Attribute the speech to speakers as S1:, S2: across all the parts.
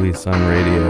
S1: Ugliest Son Radio.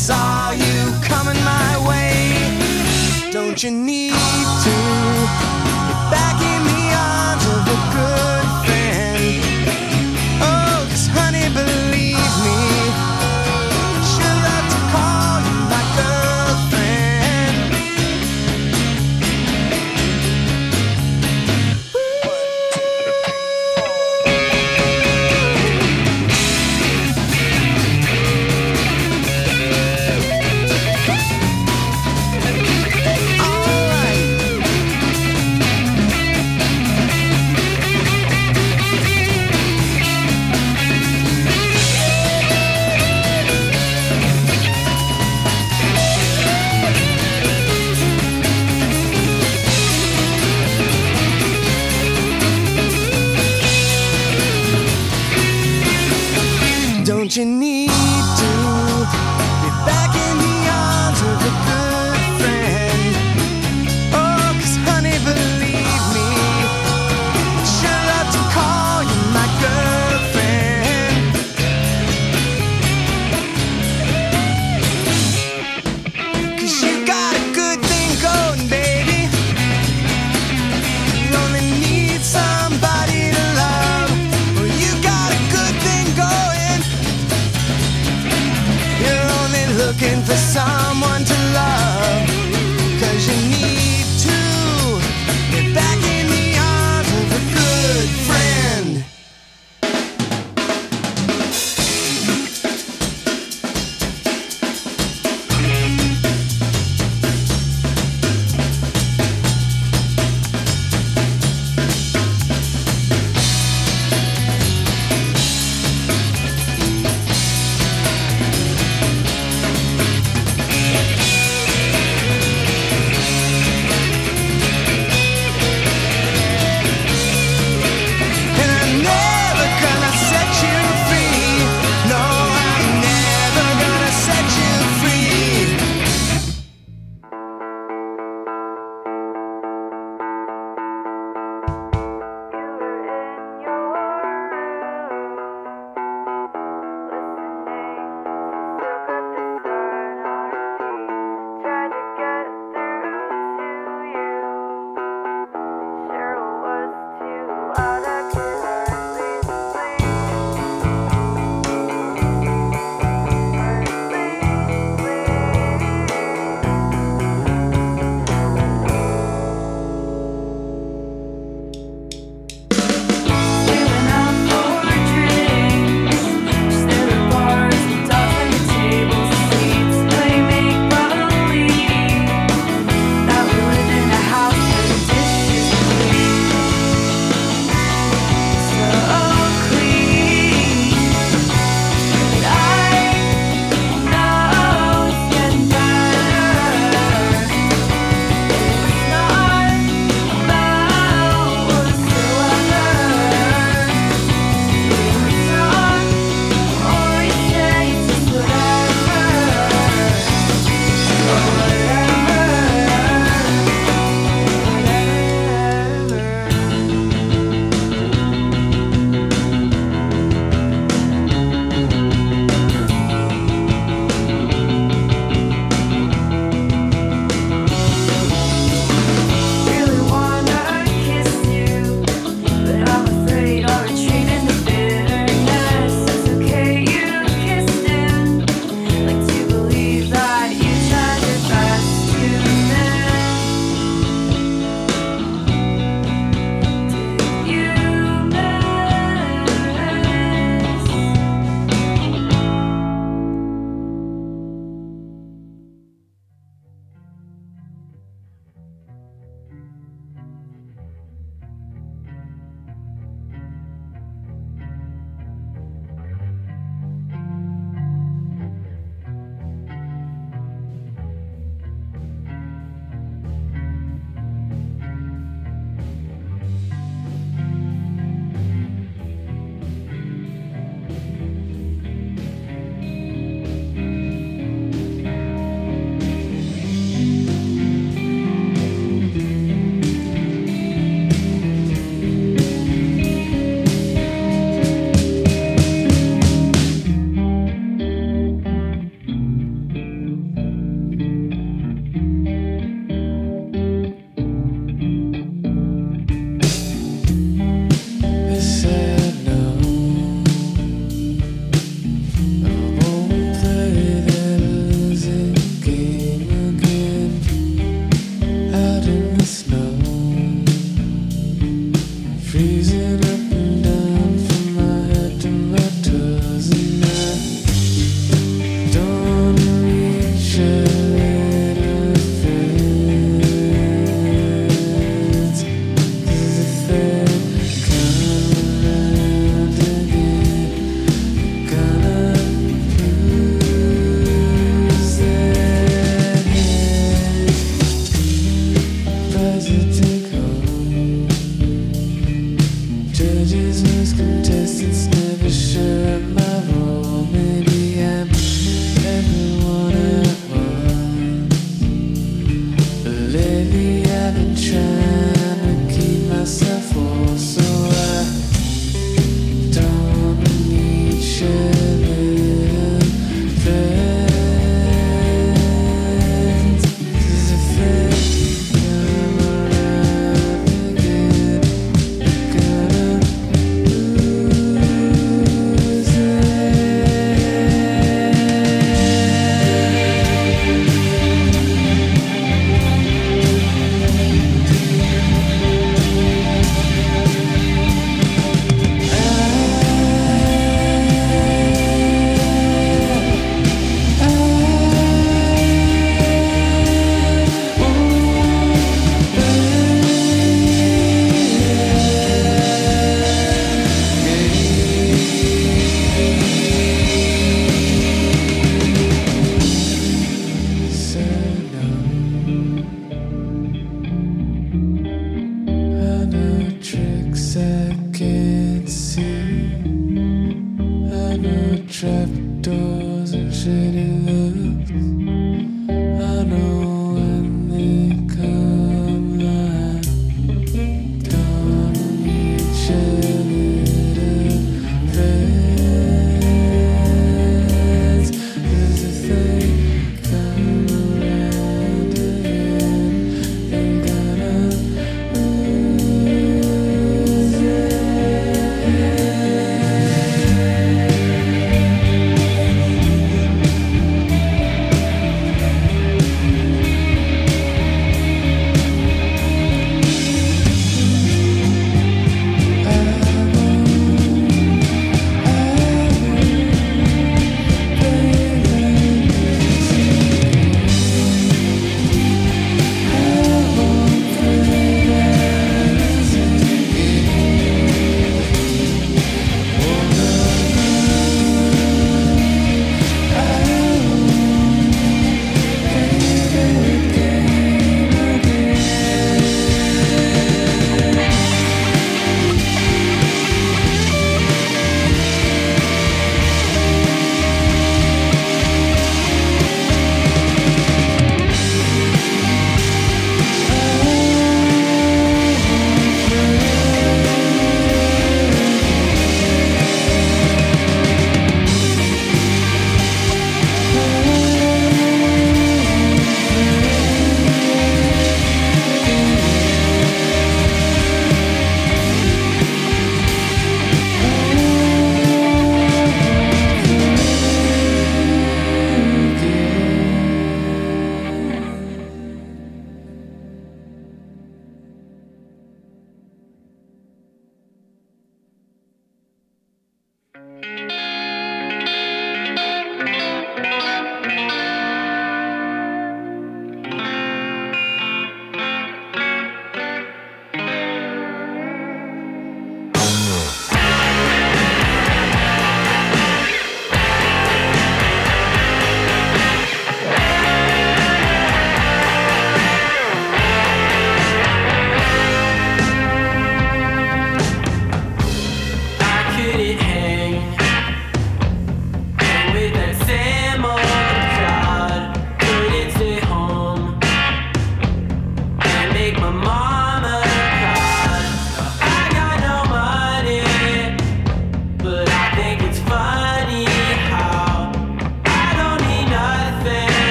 S2: saw you coming my way. Don't you need to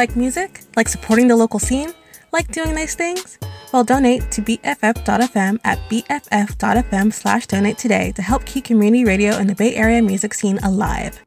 S2: Like music? Like supporting the local scene? Like doing nice things? Well, donate to BFF.fm at BFF.fm slash donate today to help keep community radio in the Bay Area music scene alive.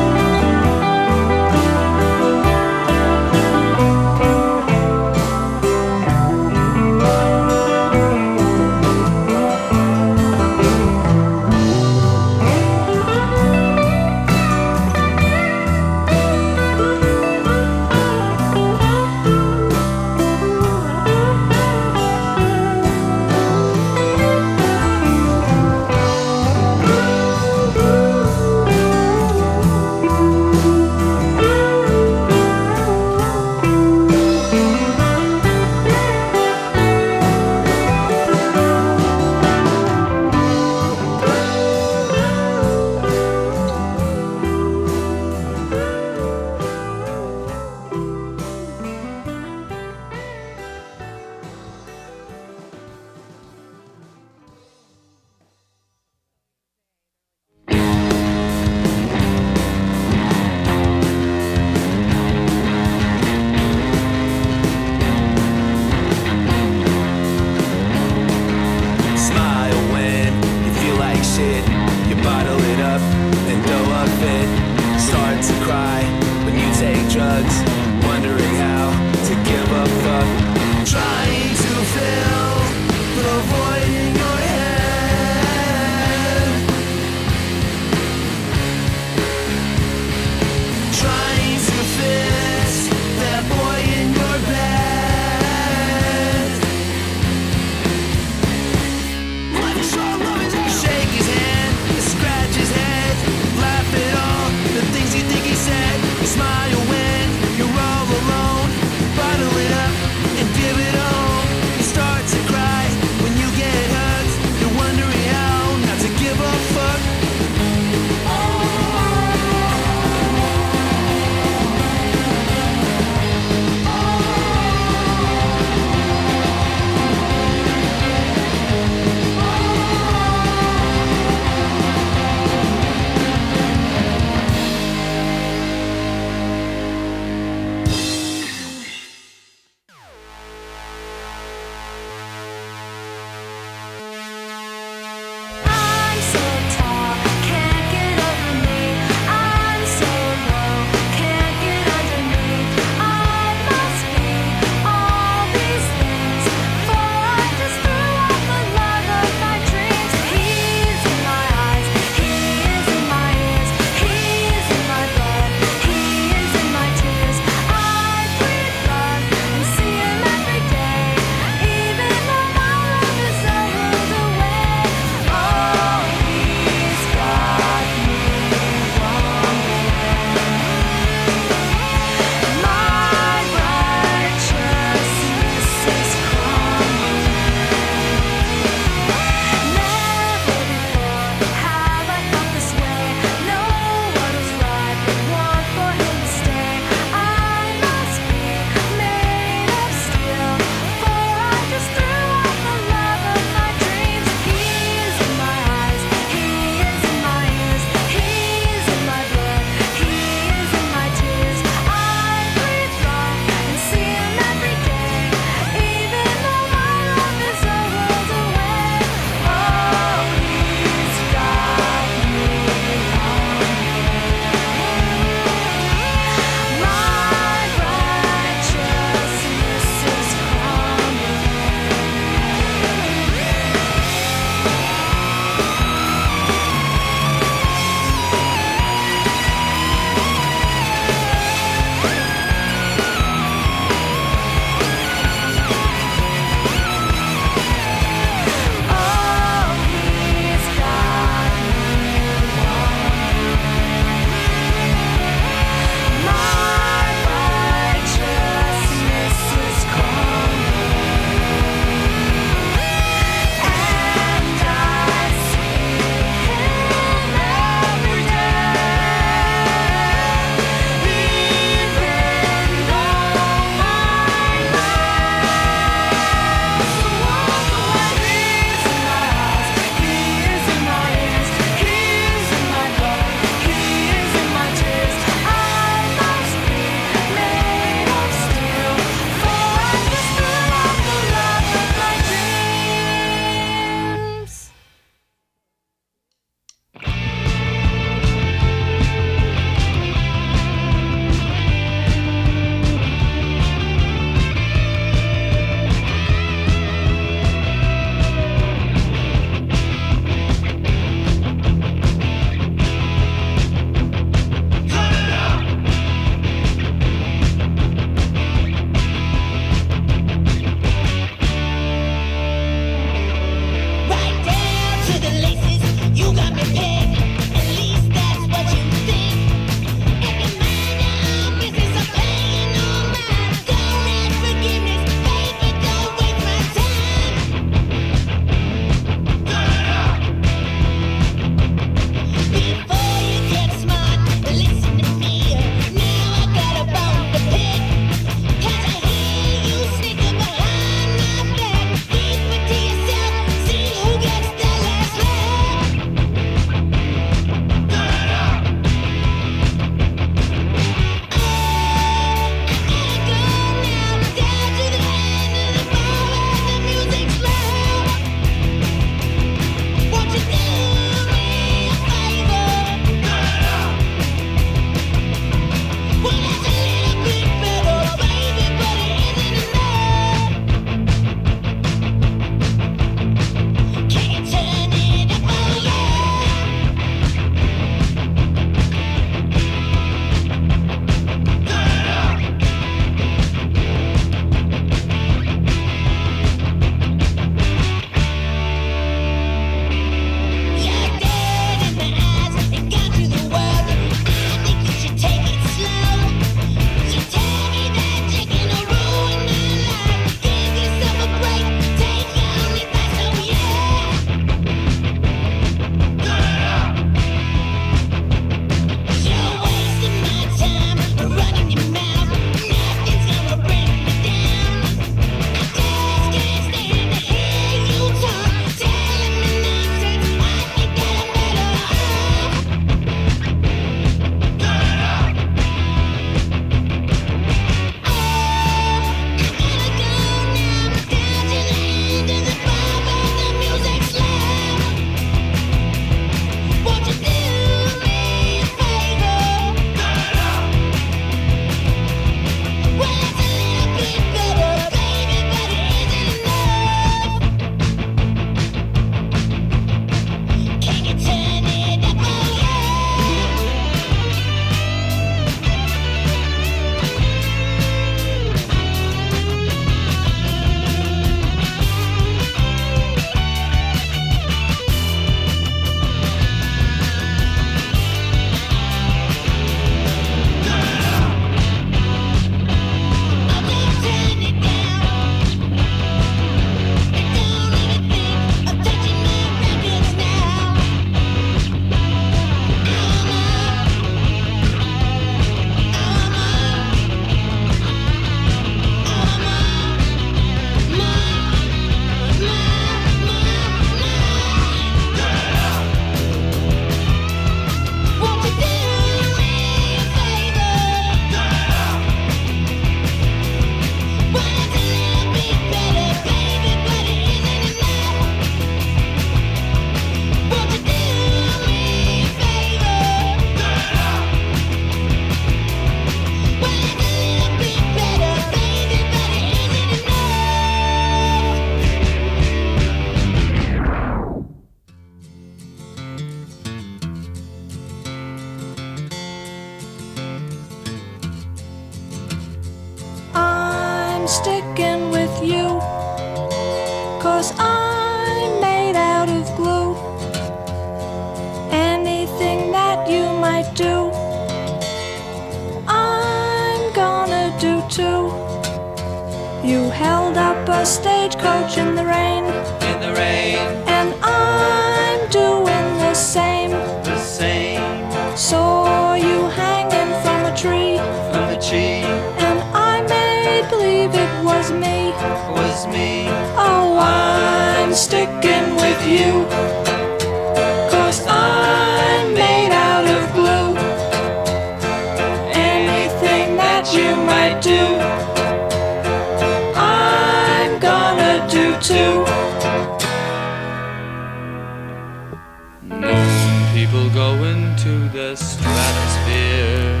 S3: into the stratosphere.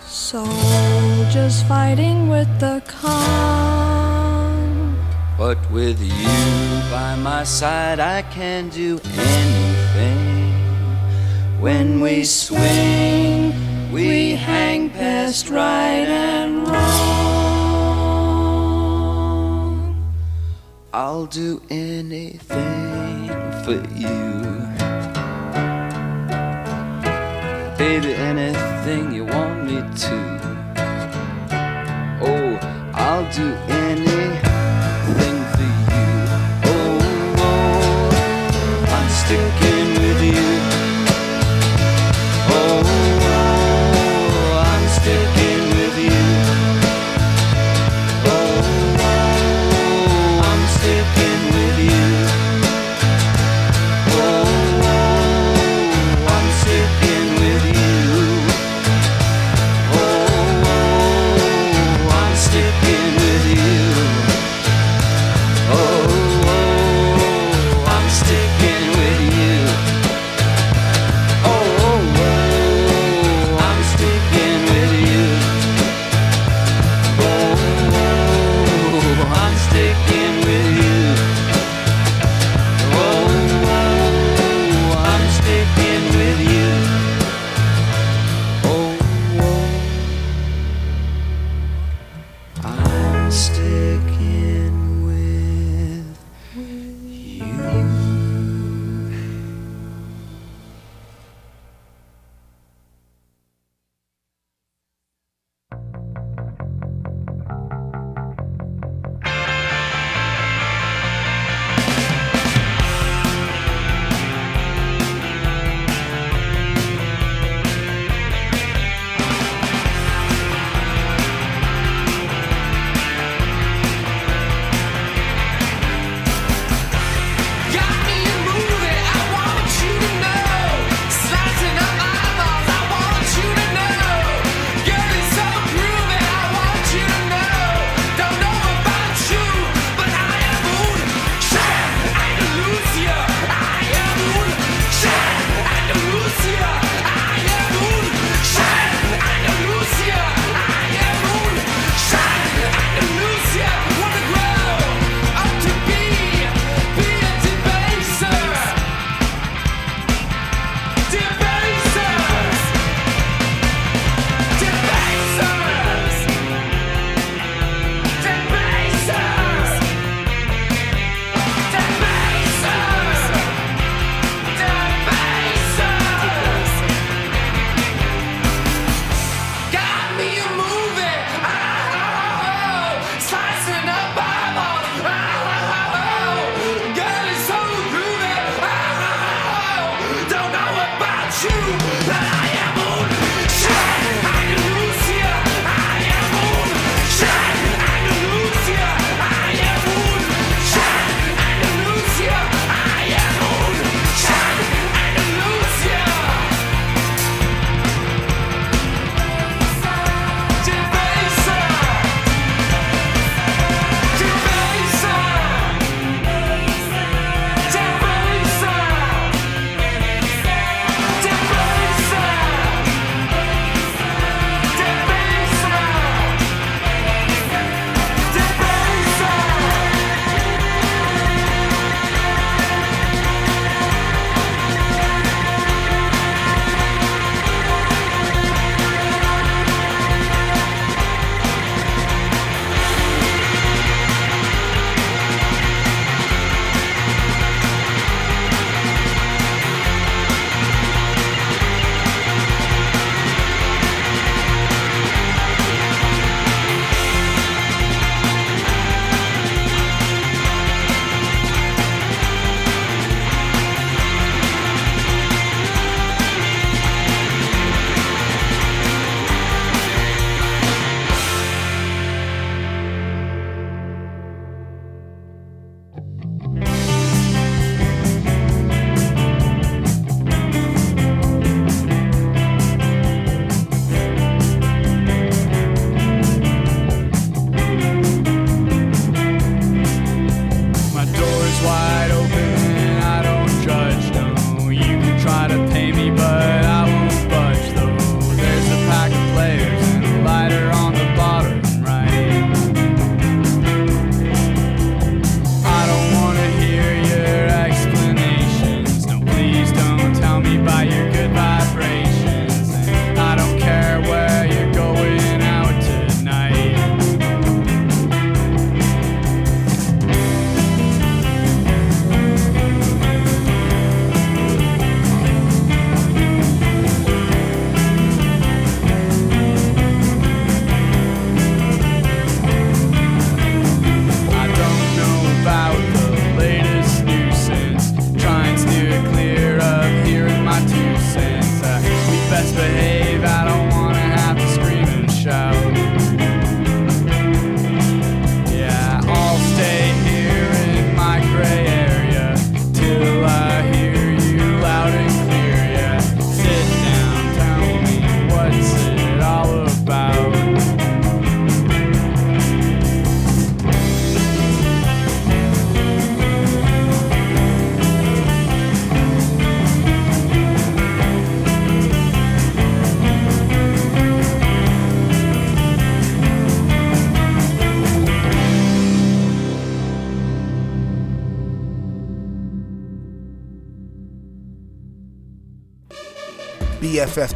S4: Soldiers fighting with the calm.
S3: But with you by my side, I can do anything. When we swing, we hang past right and wrong. I'll do anything for you. baby, anything you want me to. Oh, I'll do anything for you. Oh, oh I'm sticking.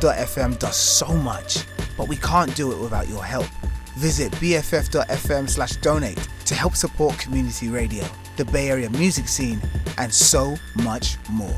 S5: BFF.FM does so much, but we can't do it without your help. Visit BFF.FM slash donate to help support community radio, the Bay Area music scene, and so much more.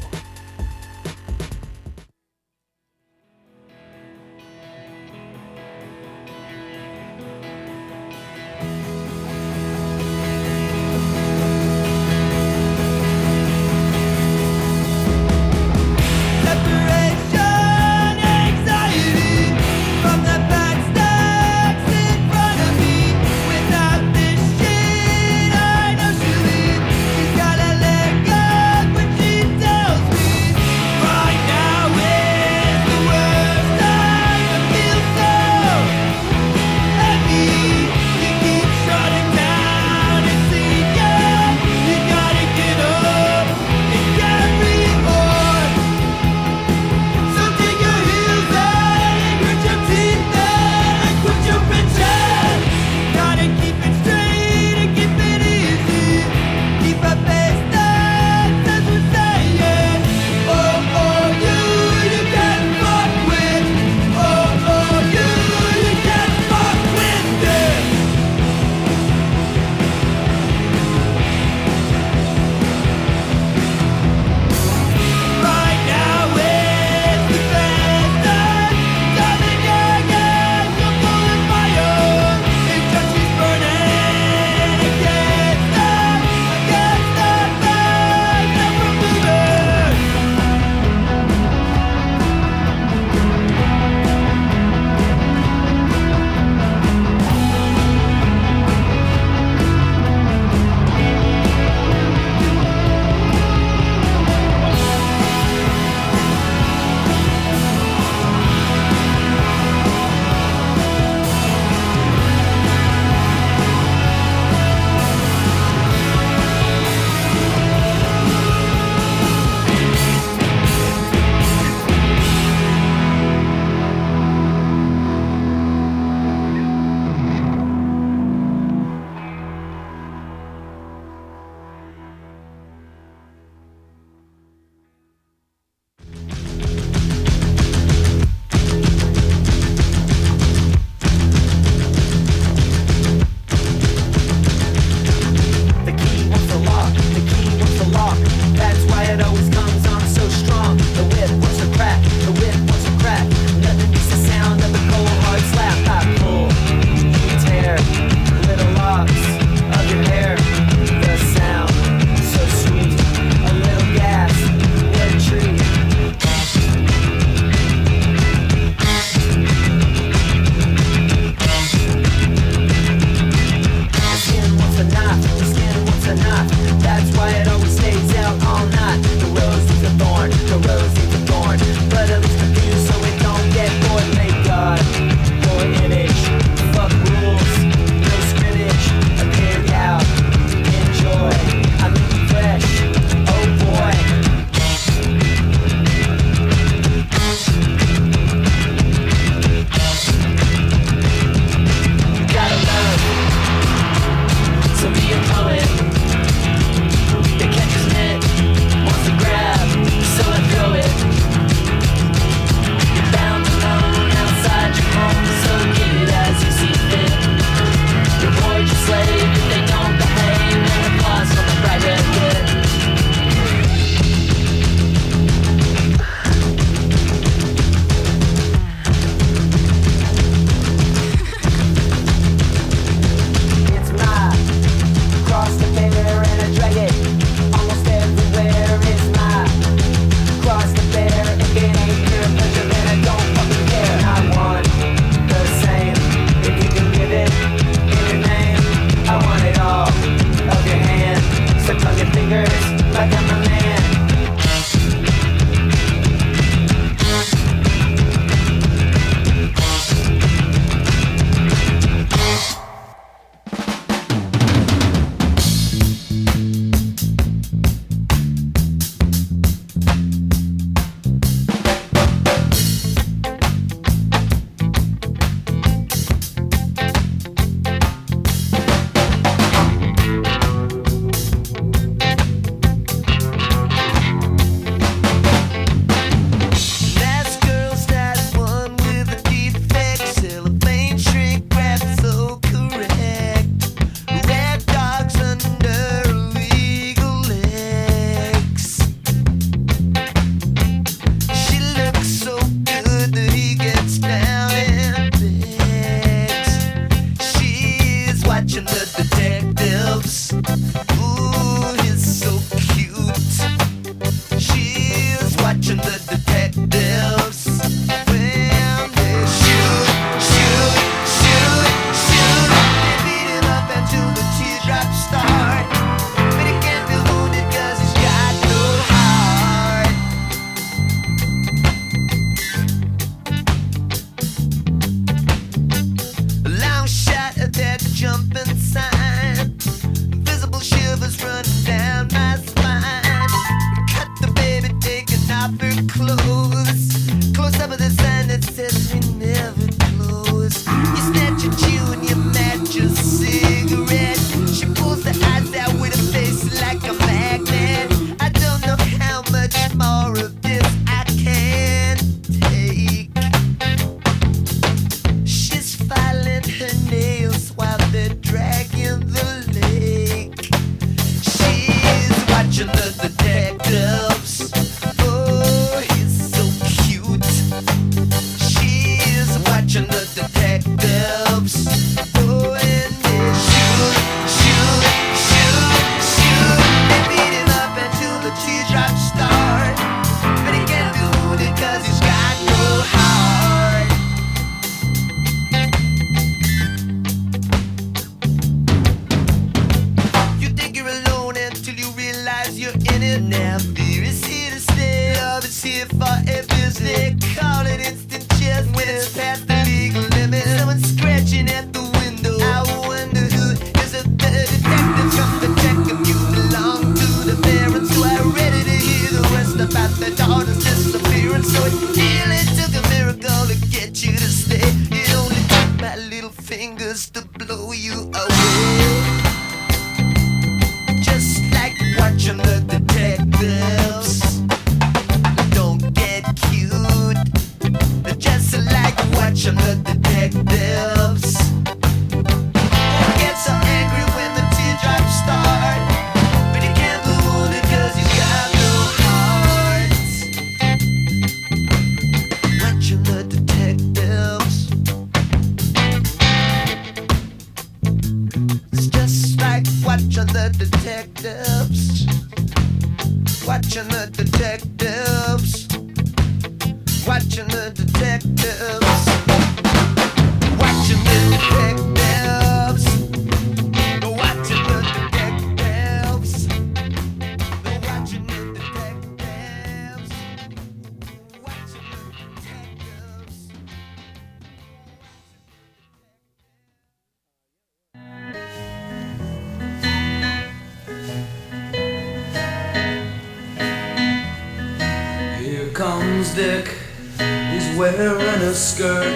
S3: wearing a skirt.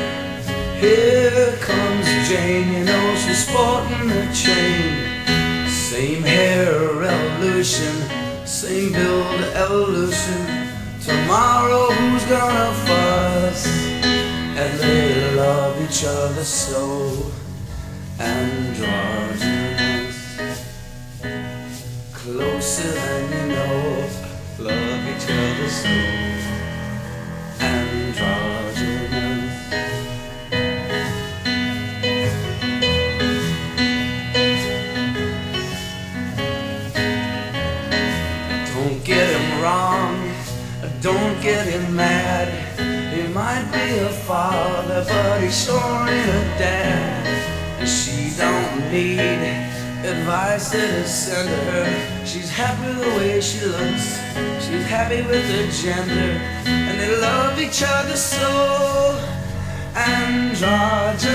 S3: Here comes Jane, you know she's sporting a chain. Same hair evolution, same build evolution. Tomorrow who's gonna fuss? And they love each other so and closer than you know. Love each other so. your father, but he's showing her down. She don't need advice to send her. She's happy the way she looks. She's happy with her gender, and they love each other so androgynous.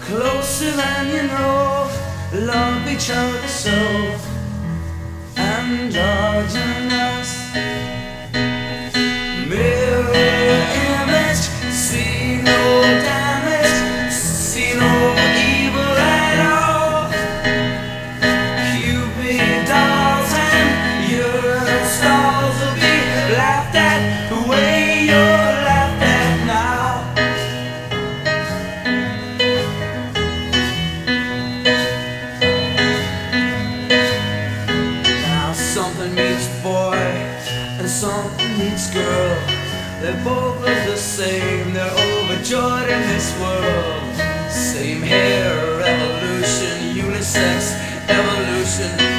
S3: Closer than you know, love each other so androgynous. Living sex, evolution.